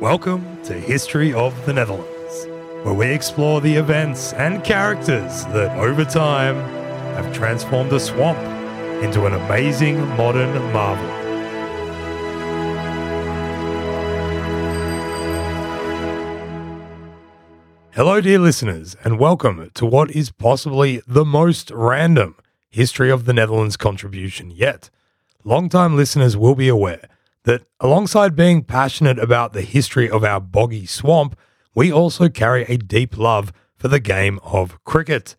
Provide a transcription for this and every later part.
Welcome to History of the Netherlands, where we explore the events and characters that, over time, have transformed a swamp into an amazing modern marvel. Hello, dear listeners, and welcome to what is possibly the most random History of the Netherlands contribution yet. Longtime listeners will be aware that alongside being passionate about the history of our boggy swamp, we also carry a deep love for the game of cricket.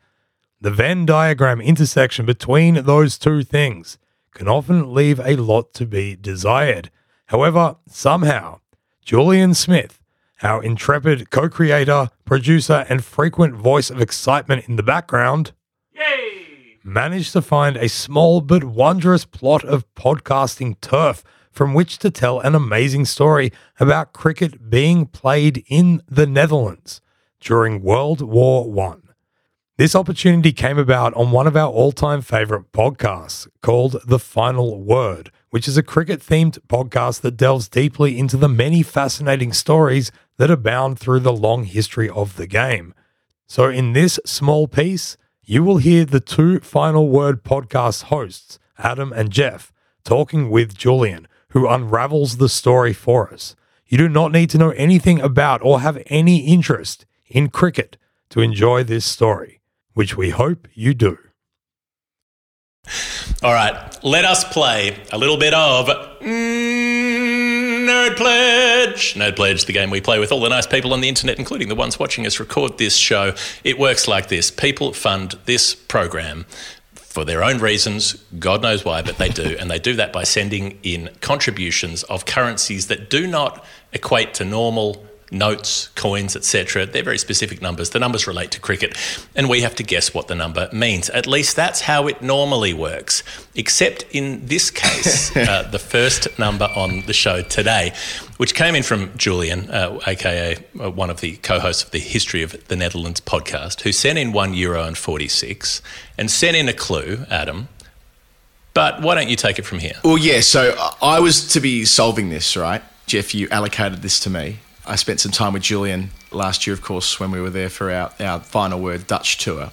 The Venn diagram intersection between those two things can often leave a lot to be desired. However, somehow, Julian Smith, our intrepid co creator, producer, and frequent voice of excitement in the background, Yay! managed to find a small but wondrous plot of podcasting turf from which to tell an amazing story about cricket being played in the Netherlands during World War One. This opportunity came about on one of our all time favorite podcasts called The Final Word, which is a cricket themed podcast that delves deeply into the many fascinating stories that abound through the long history of the game. So, in this small piece, you will hear the two Final Word podcast hosts, Adam and Geoff, talking with Julian, who unravels the story for us. You do not need to know anything about or have any interest in cricket to enjoy this story, which we hope you do. All right, let us play a little bit of Nerd Pledge. Nerd Pledge, the game we play with all the nice people on the internet, including the ones watching us record this show. It works like this people fund this program for their own reasons, God knows why, but they do. And they do that by sending in contributions of currencies that do not equate to normal notes, coins, etc. They're very specific numbers. The numbers relate to cricket, and we have to guess what the number means. At least that's how it normally works. Except in this case, uh, the first number on the show today, which came in from Julian, uh, aka uh, one of the co-hosts of the History of the Netherlands podcast, who sent in one euro and forty-six, and sent in a clue, Adam. But why don't you take it from here? Well, yeah. So I was to be solving this, right? Geoff, you allocated this to me. I spent some time with Julian last year, of course, when we were there for our, our final word Dutch tour.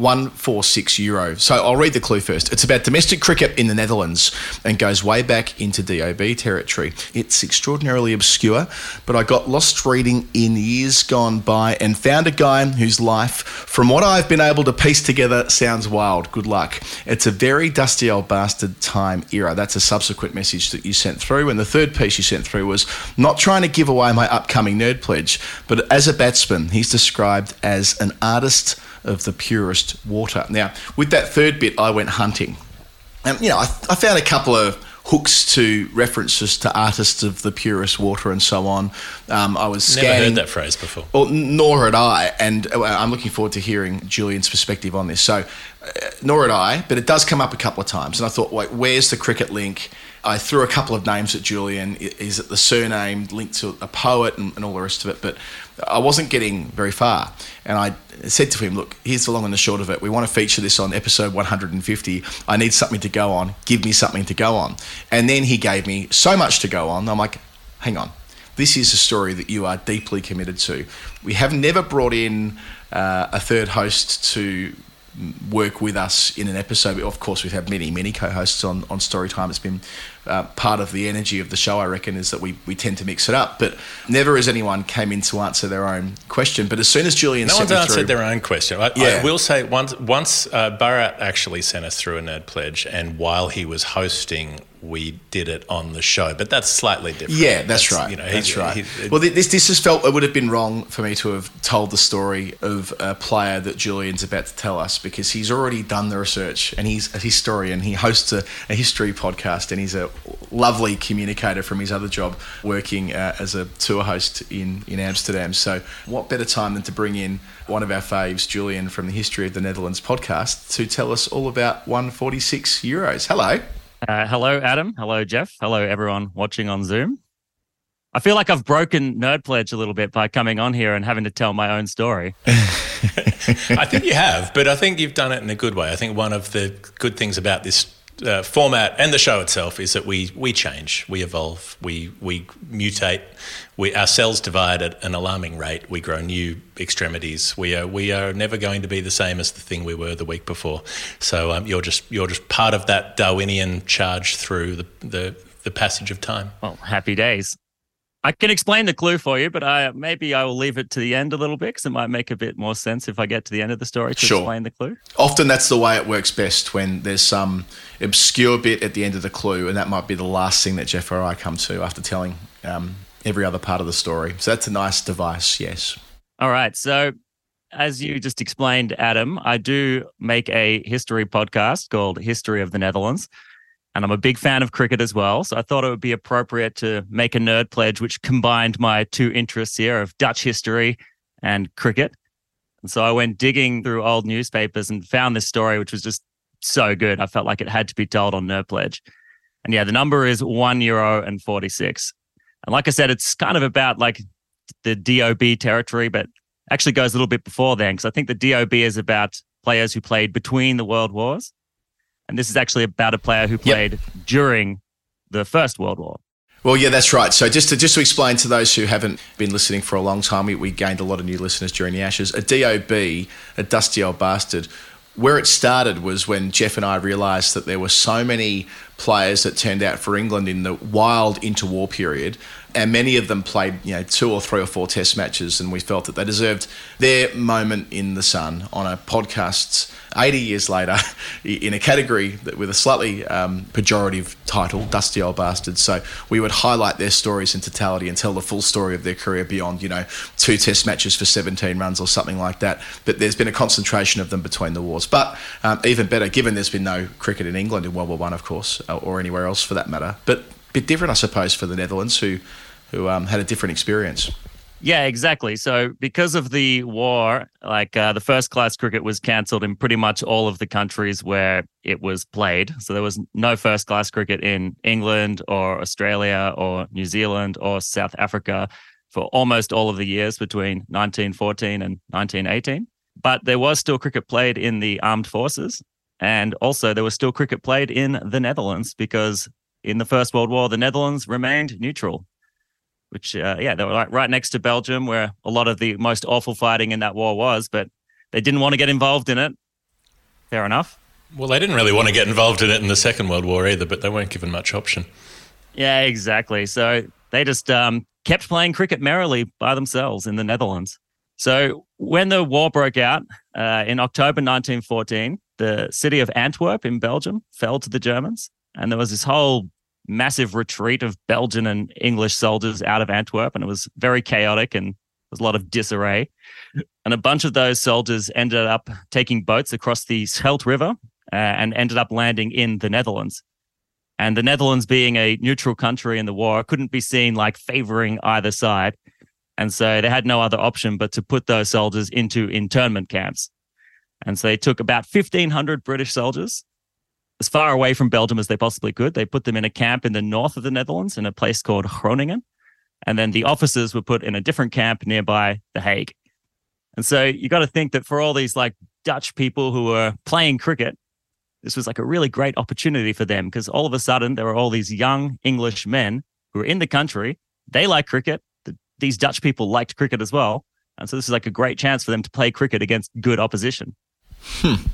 146 euro. So I'll read the clue first. It's about domestic cricket in the Netherlands and goes way back into DOB territory. It's extraordinarily obscure, but I got lost reading in years gone by and found a guy whose life, from what I've been able to piece together, sounds wild. Good luck. It's a very dusty old bastard time era. That's a subsequent message that you sent through. And the third piece you sent through was not trying to give away my upcoming nerd pledge, but as a batsman, he's described as an artist of the purest water. Now, with that third bit, I went hunting. And, you know, I, I found a couple of hooks to references to artists of the purest water and so on. Um, I was Never heard that phrase before. Well, nor had I, and uh, I'm looking forward to hearing Julian's perspective on this. So, uh, nor had I, but it does come up a couple of times, and I thought, wait, where's the cricket link? I threw a couple of names at Julian. Is it the surname linked to a poet and, and all the rest of it? But I wasn't getting very far, and I said to him, "Look, here's the long and the short of it. We want to feature this on episode 150. I need something to go on. Give me something to go on." And then he gave me so much to go on. I'm like, "Hang on." this is a story that you are deeply committed to. We have never brought in uh, a third host to work with us in an episode. Of course, we've had many, many co-hosts on, on Storytime. It's been uh, part of the energy of the show, I reckon, is that we, we tend to mix it up. But never has anyone came in to answer their own question. But as soon as Julian No one's answered through, their own question. I, I will say once, once uh, Bharat actually sent us through a nerd pledge, and while he was hosting, we did it on the show. But that's slightly different. Yeah, that's, right. You know, that's he- right. he- well, this this has felt it would have been wrong for me to have told the story of a player that Julian's about to tell us because he's already done the research and he's a historian. He hosts a, a history podcast and he's a lovely communicator from his other job, working uh, as a tour host in in Amsterdam. So, what better time than to bring in one of our faves, Julian from the History of the Netherlands podcast, to tell us all about 146 euros. Hello. Uh, hello, Adam. Hello, Geoff. Hello, everyone watching on Zoom. I feel like I've broken Nerd Pledge a little bit by coming on here and having to tell my own story. I think you have, but I think you've done it in a good way. I think one of the good things about this uh, format and the show itself is that we we change, we evolve, we we mutate. We, our cells divide at an alarming rate. We grow new extremities. We are we are never going to be the same as the thing we were the week before. So um, you're just you're just part of that Darwinian charge through the, the the passage of time. Well, happy days. I can explain the clue for you, but I maybe I will leave it to the end a little bit because it might make a bit more sense if I get to the end of the story to Sure. explain the clue. Often that's the way it works best when there's some obscure bit at the end of the clue, and that might be the last thing that Geoff or I come to after telling um, every other part of the story. So that's a nice device, yes. All right. So, as you just explained, Adam, I do make a history podcast called History of the Netherlands. And I'm a big fan of cricket as well. So I thought it would be appropriate to make a nerd pledge, which combined my two interests here of Dutch history and cricket. And so I went digging through old newspapers and found this story, which was just so good. I felt like it had to be told on Nerd Pledge. And yeah, the number is one euro and 46. And like I said, it's kind of about like the DOB territory, but actually goes a little bit before then because I think the DOB is about players who played between the world wars. And this is actually about a player who played during the First World War. Well, yeah, that's right. So just to just to explain to those who haven't been listening for a long time, we, we gained a lot of new listeners during the Ashes. A DOB, a dusty old bastard. Where it started was when Geoff and I realised that there were so many players that turned out for England in the wild interwar period, and many of them played, you know, two or three or four Test matches, and we felt that they deserved their moment in the sun on a podcast 80 years later in a category that, with a slightly um, pejorative title, Dusty Old Bastards. So we would highlight their stories in totality and tell the full story of their career beyond, you know, two test matches for 17 runs or something like that. But there's been a concentration of them between the wars. But um, even better, given there's been no cricket in England in World War One, of course, uh, or anywhere else for that matter. But bit different, I suppose, for the Netherlands, who, who um, had a different experience. Yeah, exactly. So because of the war, like uh, the first class cricket was cancelled in pretty much all of the countries where it was played. So there was no first class cricket in England or Australia or New Zealand or South Africa for almost all of the years between 1914 and 1918. But there was still cricket played in the armed forces. And also there was still cricket played in the Netherlands because in the First World War, the Netherlands remained neutral which uh, yeah they were like right next to belgium where a lot of the most awful fighting in that war was but they didn't want to get involved in it. Fair enough. Well, they didn't really want to get involved in it in the Second World War either, but they weren't given much option. yeah exactly. So they just um, kept playing cricket merrily by themselves in the netherlands. So when the war broke out uh, in october 1914 the city of antwerp in belgium fell to the germans and there was this whole massive retreat of Belgian and English soldiers out of Antwerp, and it was very chaotic and there was a lot of disarray. And a bunch of those soldiers ended up taking boats across the Scheldt River uh, and ended up landing in the Netherlands. And the Netherlands, being a neutral country in the war, couldn't be seen like favoring either side. And so they had no other option but to put those soldiers into internment camps. And so they took about 1,500 British soldiers as far away from Belgium as they possibly could. They put them in a camp in the north of the Netherlands in a place called Groningen. And then the officers were put in a different camp nearby The Hague. And so you got to think that for all these like Dutch people who were playing cricket, this was like a really great opportunity for them because all of a sudden there were all these young English men who were in the country. They like cricket. The, these Dutch people liked cricket as well. And so this is like a great chance for them to play cricket against good opposition.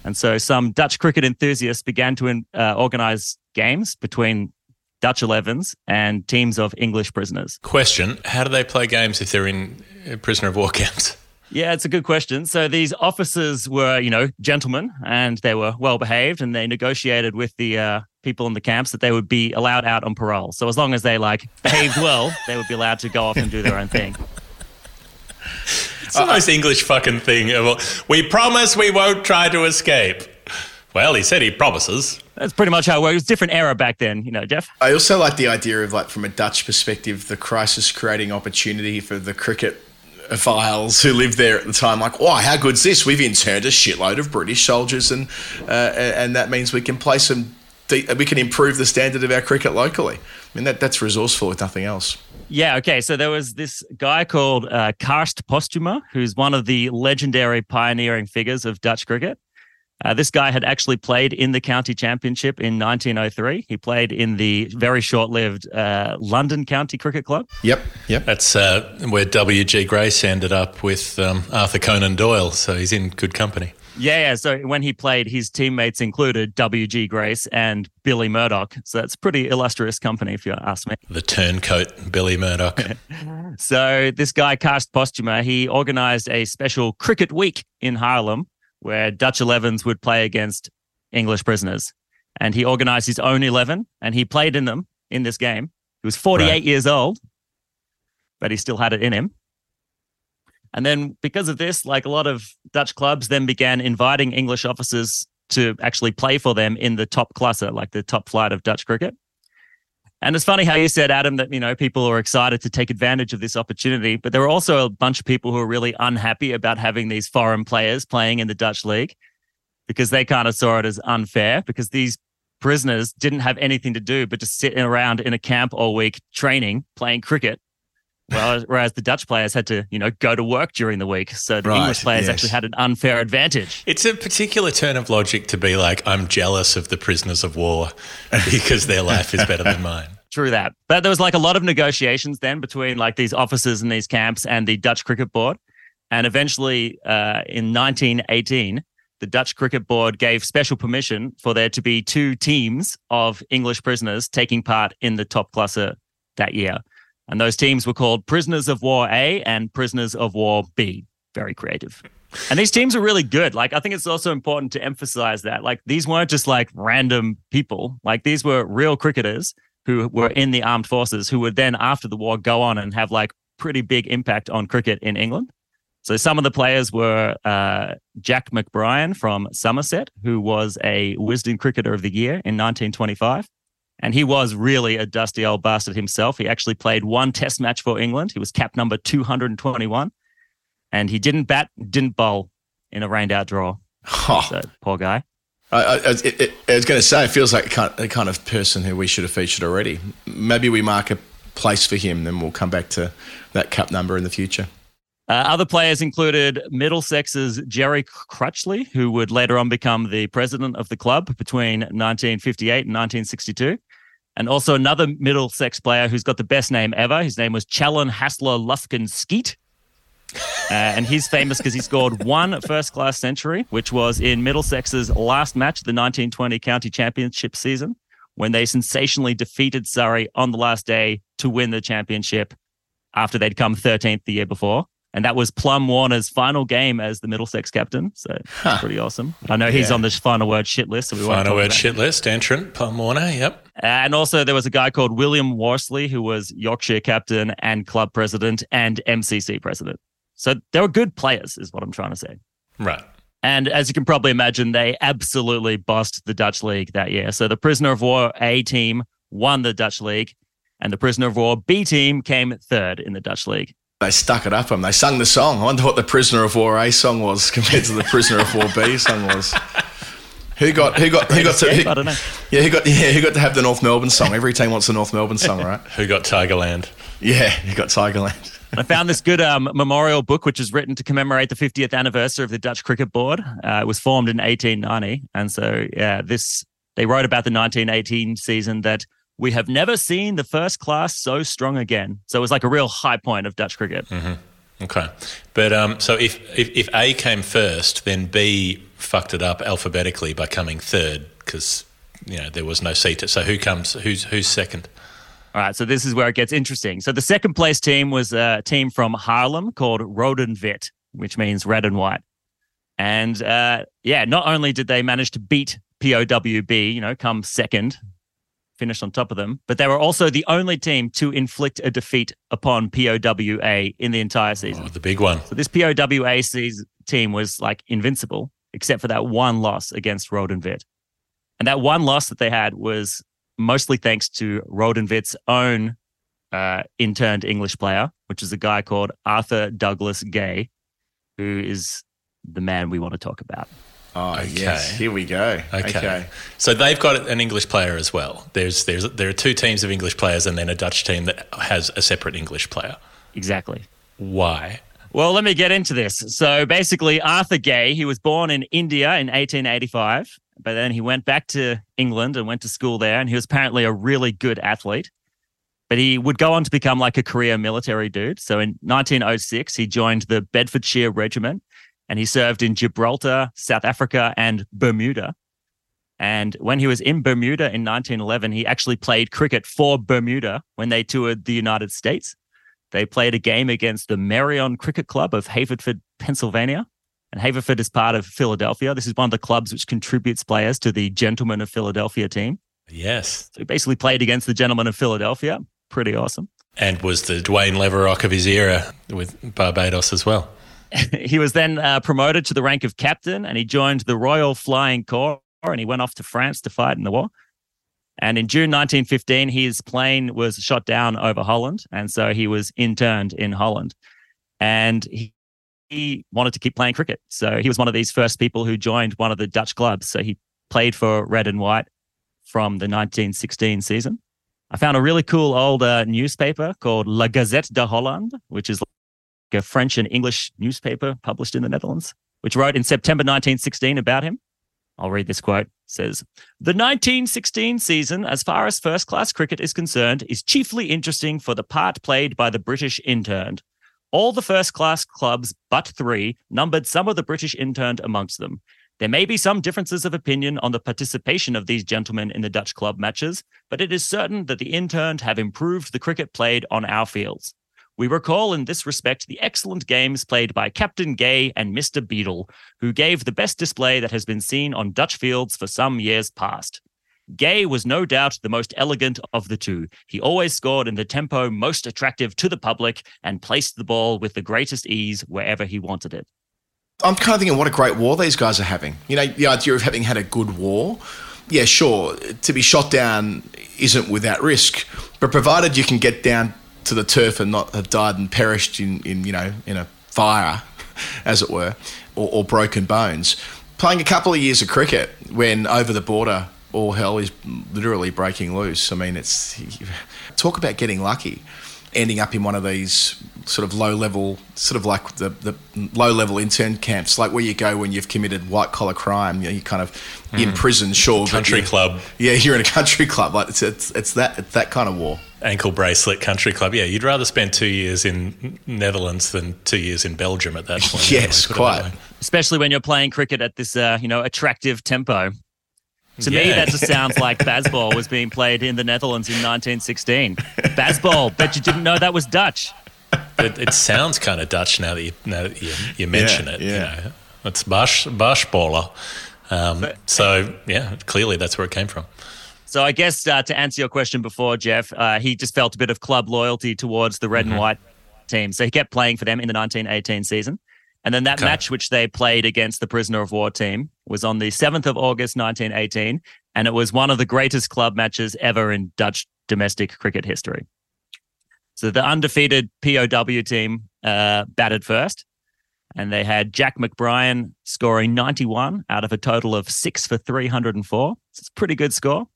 And so some Dutch cricket enthusiasts began to uh, organize games between Dutch 11s and teams of English prisoners. Question How do they play games if they're in prisoner of war camps? Yeah, it's a good question. So these officers were, you know, gentlemen and they were well behaved and they negotiated with the uh, people in the camps that they would be allowed out on parole. So as long as they like behaved well, they would be allowed to go off and do their own thing. It's the most English fucking thing. of all. We promise we won't try to escape. Well, he said he promises. That's pretty much how it worked. It was a different era back then, you know, Geoff. I also like the idea of like from a Dutch perspective, the crisis creating opportunity for the cricket files who lived there at the time. Like, wow, how good's this? We've interned a shitload of British soldiers, and uh, and that means we can play some. de- We can improve the standard of our cricket locally. I mean, that that's resourceful if nothing else. Yeah, okay. So there was this guy called uh, Carst Posthuma, who's one of the legendary pioneering figures of Dutch cricket. Uh, this guy had actually played in the county championship in 1903. He played in the very short-lived uh, London County Cricket Club. Yep, yep. That's uh, where W.G. Grace ended up with um, Arthur Conan Doyle, so he's in good company. Yeah, yeah. So when he played, his teammates included W.G. Grace and Billy Murdoch. So that's pretty illustrious company, if you ask me. The turncoat Billy Murdoch. so this guy, Carst Posthuma, he organized a special cricket week in Haarlem where Dutch 11s would play against English prisoners. And he organized his own 11 and he played in them in this game. He was 48 right. years old, but he still had it in him. And then because of this, like a lot of Dutch clubs then began inviting English officers to actually play for them in the top cluster, like the top flight of Dutch cricket. And it's funny how you said, Adam, that you know people are excited to take advantage of this opportunity, but there are also a bunch of people who are really unhappy about having these foreign players playing in the Dutch league because they kind of saw it as unfair because these prisoners didn't have anything to do but just sit around in a camp all week training, playing cricket. Well, whereas the Dutch players had to, you know, go to work during the week. So the right, English players yes. actually had an unfair advantage. It's a particular turn of logic to be like, I'm jealous of the prisoners of war because their life is better than mine. True that. But there was like a lot of negotiations then between like these officers in these camps and the Dutch Cricket Board. And eventually, uh, in 1918, the Dutch Cricket Board gave special permission for there to be two teams of English prisoners taking part in the top klasse that year. And those teams were called Prisoners of War A and Prisoners of War B. Very creative. And these teams are really good. Like, I think it's also important to emphasize that. Like, these weren't just like random people, like, these were real cricketers who were in the armed forces who would then, after the war, go on and have like pretty big impact on cricket in England. So some of the players were uh, Jack MacBryan from Somerset, who was a Wisden Cricketer of the Year in 1925. And he was really a dusty old bastard himself. He actually played one test match for England. He was cap number 221. And he didn't bat, didn't bowl in a rained out draw. Oh. So, poor guy. I, I, I, was going to say, it feels like the kind of person who we should have featured already. Maybe we mark a place for him, then we'll come back to that cup number in the future. Uh, other players included Middlesex's Gerry Crutchley, who would later on become the president of the club between 1958 and 1962. And also another Middlesex player who's got the best name ever. His name was Challen Hasler Lufkin Skeet. Uh, and he's famous because he scored one first class century, which was in Middlesex's last match the 1920 county championship season when they sensationally defeated Surrey on the last day to win the championship after they'd come 13th the year before. And that was Plum Warner's final game as the Middlesex captain. So huh. pretty awesome. I know he's yeah. on the final word shit list. So we final word shit list, entrant, Plum Warner. Yep. And also there was a guy called William Worsley who was Yorkshire captain and club president and MCC president. So they were good players, is what I'm trying to say. Right. And as you can probably imagine, they absolutely bossed the Dutch league that year. So the Prisoner of War A team won the Dutch league, and the Prisoner of War B team came third in the Dutch league. They stuck it up and they sung the song. I wonder what the Prisoner of War A song was compared to the Prisoner of War B song was. Who got who got who got to who, I don't know. Yeah, who got yeah, who got to have the North Melbourne song? Every team wants the North Melbourne song, right? who got Tigerland? Yeah, who got Tigerland? I found this good um, memorial book, which is written to commemorate the 50th anniversary of the Dutch Cricket Board. Uh, it was formed in 1890, and so yeah, this they wrote about the 1918 season that we have never seen the first class so strong again. So it was like a real high point of Dutch cricket. Mm-hmm. Okay, but um, so if, if if A came first, then B fucked it up alphabetically by coming third because you know there was no seat. So who comes? Who's who's second? All right, so this is where it gets interesting. So the second place team was a team from Haarlem called Rood en Wit, which means red and white. And uh, yeah, not only did they manage to beat POWB, you know, come second, finished on top of them, but they were also the only team to inflict a defeat upon POWA in the entire season. Oh, the big one. So this POWA team was like invincible, except for that one loss against Roden. And that one loss that they had was mostly thanks to Roden own uh, interned English player, which is a guy called Arthur Douglas Gay, who is the man we want to talk about. Oh okay. yes, here we go. Okay. okay. so they've got an English player as well. There's there's there are two teams of English players and then a Dutch team that has a separate English player. Exactly. Why? Well, let me get into this. So basically, Arthur Gay, he was born in India in 1885, but then he went back to England and went to school there. And he was apparently a really good athlete. But he would go on to become like a career military dude. So in 1906, he joined the Bedfordshire Regiment and he served in Gibraltar, South Africa, and Bermuda. And when he was in Bermuda in 1911, he actually played cricket for Bermuda when they toured the United States. They played a game against the Merion Cricket Club of Haverford, Pennsylvania. And Haverford is part of Philadelphia. This is one of the clubs which contributes players to the Gentlemen of Philadelphia team. Yes. So he basically played against the Gentlemen of Philadelphia. Pretty awesome. And was the Dwayne Leverock of his era with Barbados as well. he was then uh, promoted to the rank of captain and he joined the Royal Flying Corps and he went off to France to fight in the war. And in June 1915, his plane was shot down over Holland. And so he was interned in Holland. And he, he wanted to keep playing cricket. So he was one of these first people who joined one of the Dutch clubs. So he played for Red and White from the 1916 season. I found a really cool old uh, newspaper called La Gazette de Hollande, which is a French and English newspaper published in the Netherlands, which wrote in September 1916 about him. I'll read this quote. Says, The 1916 season, as far as first class cricket is concerned, is chiefly interesting for the part played by the British interned. All the first class clubs, but three, numbered some of the British interned amongst them. There may be some differences of opinion on the participation of these gentlemen in the Dutch club matches, but it is certain that the interned have improved the cricket played on our fields. We recall in this respect the excellent games played by Captain Gay and Mr. Beadle, who gave the best display that has been seen on Dutch fields for some years past. Gay was no doubt the most elegant of the two. He always scored in the tempo most attractive to the public and placed the ball with the greatest ease wherever he wanted it. I'm kind of thinking what a great war these guys are having. You know, the idea of having had a good war. Yeah, sure, to be shot down isn't without risk, but provided you can get down to the turf and not have died and perished in, in you know in a fire, as it were, or, or broken bones. Playing a couple of years of cricket when over the border all hell is literally breaking loose. I mean, it's talk about getting lucky, ending up in one of these sort of low level, sort of like the, the low level intern camps, like where you go when you've committed white collar crime. You know, you're kind of mm. in prison, sure, country club. Yeah, you're in a country club. Like it's it's, it's that it's that kind of war ankle bracelet country club. Yeah, you'd rather spend two years in Netherlands than two years in Belgium at that point. yes, anyway, quite. Especially when you're playing cricket at this, uh, you know, attractive tempo. To yeah. me, that just sounds like Bazball was being played in the Netherlands in 1916. Bazball, bet you didn't know that was Dutch. It, it sounds kind of Dutch now that you, now that you, you mention yeah, it. Yeah. You know, it's Bash, Bashballer. Um, so, yeah, clearly that's where it came from. So I guess uh, to answer your question before, Geoff, uh, he just felt a bit of club loyalty towards the red mm-hmm. and white team. So he kept playing for them in the 1918 season. And then that okay. match, which they played against the prisoner of war team, was on the 7th of August, 1918. And it was one of the greatest club matches ever in Dutch domestic cricket history. So the undefeated POW team uh, batted first. And they had Jack MacBryan scoring 91 out of a total of six for 304. So it's a pretty good score.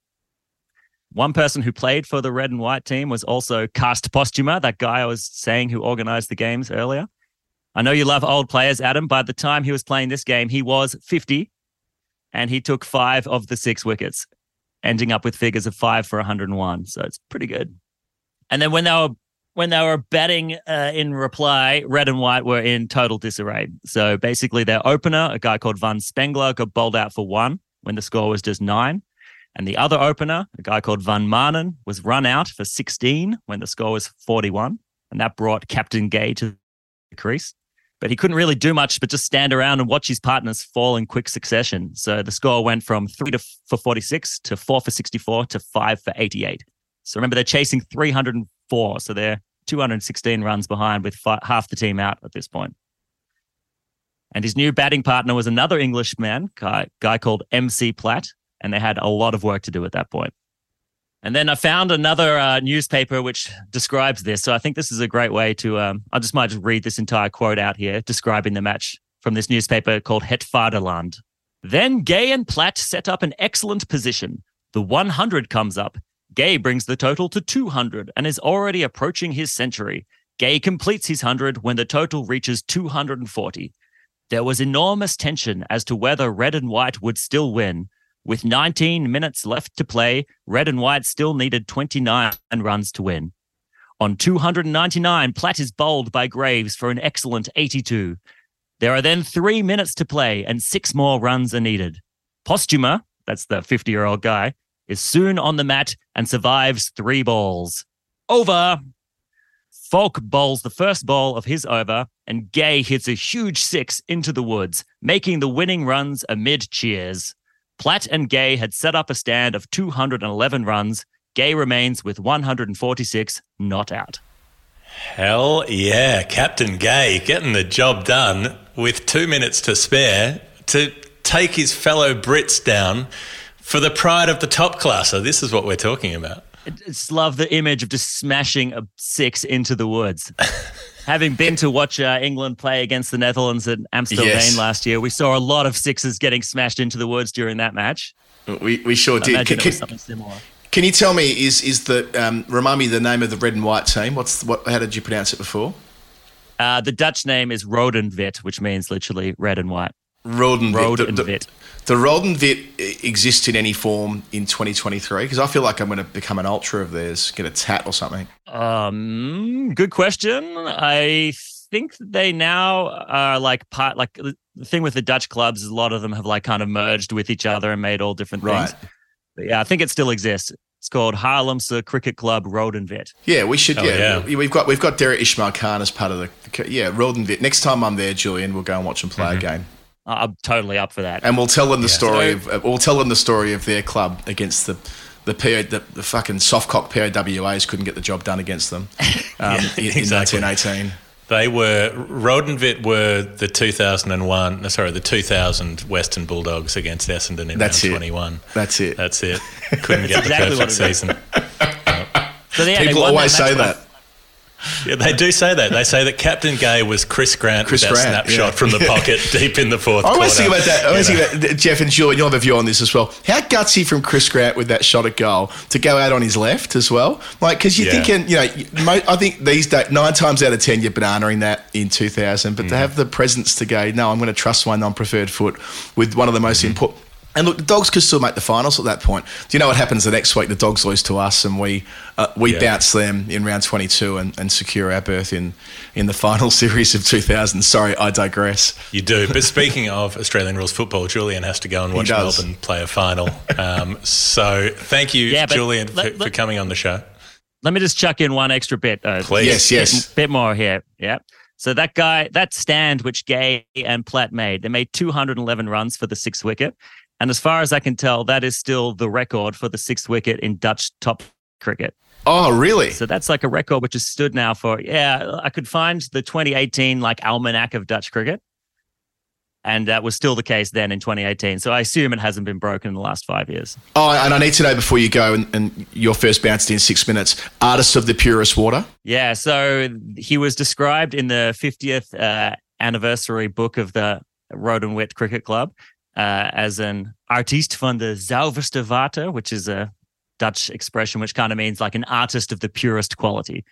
One person who played for the red and white team was also Carst Posthuma, that guy I was saying who organized the games earlier. I know you love old players, Adam. By the time he was playing this game, he was 50 and he took five of the six wickets, ending up with figures of five for 101. So it's pretty good. And then when they were when they were batting uh, in reply, red and white were in total disarray. So basically, their opener, a guy called Van Spengler, got bowled out for one when the score was just nine. And the other opener, a guy called Van Manen, was run out for 16 when the score was 41. And that brought Captain Gay to the crease. But he couldn't really do much but just stand around and watch his partners fall in quick succession. So the score went from three to, for 46 to four for 64 to five for 88. So remember, they're chasing 304. So they're 216 runs behind with five, half the team out at this point. And his new batting partner was another Englishman, guy, guy called MC Platt, and they had a lot of work to do at that point. And then I found another uh, newspaper which describes this. So I think this is a great way to. Um, I just might just read this entire quote out here describing the match from this newspaper called Het Vaderland. Then Gay and Platt set up an excellent position. The 100 comes up. Gay brings the total to 200 and is already approaching his century. Gay completes his 100 when the total reaches 240. There was enormous tension as to whether red and white would still win. With 19 minutes left to play, red and white still needed 29 runs to win. On 299, Platt is bowled by Graves for an excellent 82. There are then three minutes to play and six more runs are needed. Posthuma, that's the 50 year old guy, is soon on the mat and survives three balls. Over. Falk bowls the first ball of his over, and Gay hits a huge six into the woods, making the winning runs amid cheers. Platt and Gay had set up a stand of 211 runs. Gay remains with 146 not out. Hell yeah, Captain Gay getting the job done with two minutes to spare to take his fellow Brits down for the pride of the top classer. This is what we're talking about. I just love the image of just smashing a six into the woods. Having been to watch uh, England play against the Netherlands at Amsterdam Yes. last year, we saw a lot of sixes getting smashed into the woods during that match. We, we sure I did. Can, it was can, something similar. can you tell me is is the um, remind me the name of the red and white team? What's what? How did you pronounce it before? Uh, the Dutch name is Rood en Wit, which means literally red and white. Rodenvit. Road The- and the- Vit. The Rodenvit exists in any form in 2023? Because I feel like I'm going to become an ultra of theirs, get a tat or something. Um, good question. I think they now are like part like the the thing with the Dutch clubs is a lot of them have like kind of merged with each other and made all different Right. things. But yeah, I think it still exists. It's called Haarlemse Cricket Club Rodenvit. Yeah, we should. Oh, yeah, yeah. We- we've got we've got Derek Ishmael Khan as part of the. the yeah, Rodenvit. Next time I'm there, Julian, we'll go and watch them play a game, I- I'm totally up for that. and we'll tell them the Yeah. story So- of. uh, We'll tell them the story of their club against the. The, PO, the, the fucking softcock POWAs couldn't get the job done against them um, in, in exactly. 1918. They were Rodenvit were the 2001, no, sorry, the 2000 Western Bulldogs against Essendon in That's round it. 21. That's it. That's it. Couldn't get the exactly what perfect season. So yeah, People always that say match by- that. Yeah, they do say that. They say that Captain Gay was Chris Grant Chris with that Grant, snapshot yeah. from the pocket deep in the fourth I always quarter. think about that. I always You think about Geoff and Julian. You'll have a view on this as well. How gutsy from Chris Grant with that shot at goal to go out on his left as well. Like because you're Yeah. thinking, you know, I think these days nine times out of ten you're bananaing that in 2000, but to mm. have the presence to go, no, I'm going to trust my non-preferred foot with one of the most mm-hmm. important. And look, the Dogs could still make the finals at that point. Do you know what happens the next week? The Dogs lose to us, and we uh, we Yeah. bounce them in round 22 and, and secure our berth in in the final series of 2000. Sorry, I digress. You do. But speaking of Australian rules football, Julian has to go and watch. Melbourne play a final. Um, so thank you, Yeah, but Julian, for, let- for coming on the show. Let me just chuck in one extra bit. Uh, Please. Yes, yes. Bit, bit more here. Yeah. So that guy, that stand which Gay and Platt made, they made 211 runs for the sixth wicket. And as far as I can tell, that is still the record for the sixth wicket in Dutch top cricket. Oh, really? So that's like a record which has stood now for, yeah, I could find the 2018 like almanac of Dutch cricket. And that was still the case then in 2018. So I assume it hasn't been broken in the last five years. Oh, and I need to know before you go, and, and your first bounced in six minutes. Artist of the purest water. Yeah, so he was described in the 50th uh, anniversary book of the Rood en Wit Cricket Club uh, as an artiest van de zuiverste water, which is a Dutch expression which kind of means like an artist of the purest quality.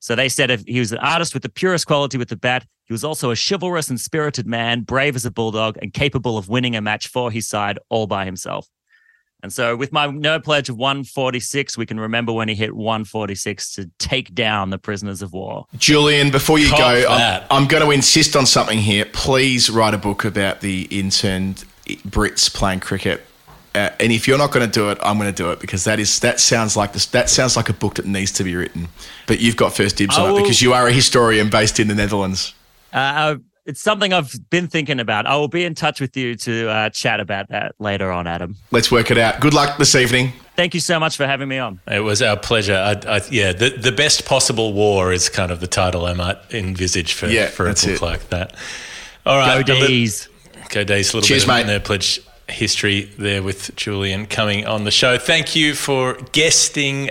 So they said if he was an artist with the purest quality with the bat, he was also a chivalrous and spirited man, brave as a bulldog, and capable of winning a match for his side all by himself. And so, with my nerd pledge of 146, we can remember when he hit 146 to take down the prisoners of war. Julian, before you Cop go, I'm. I'm going to insist on something here. Please write a book about the interned Brits playing cricket. Uh, and if you're not going to do it, I'm going to do it because that is that sounds like this. That sounds like a book that needs to be written. But you've got first dibs I on it because you are a historian based in the Netherlands. Uh, it's something I've been thinking about. I will be in touch with you to uh, chat about that later on, Adam. Let's work it out. Good luck this evening. Thank you so much for having me on. It was our pleasure. I, I, yeah, the, the best possible war is kind of the title I might envisage for, Yeah, for a book it. like that. All right, Go right. a D's. Go Dees. A little Cheers, bit of. Nerd Pledge history there with Julian coming on the show. Thank you for guesting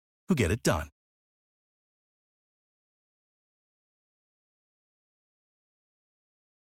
who get it done.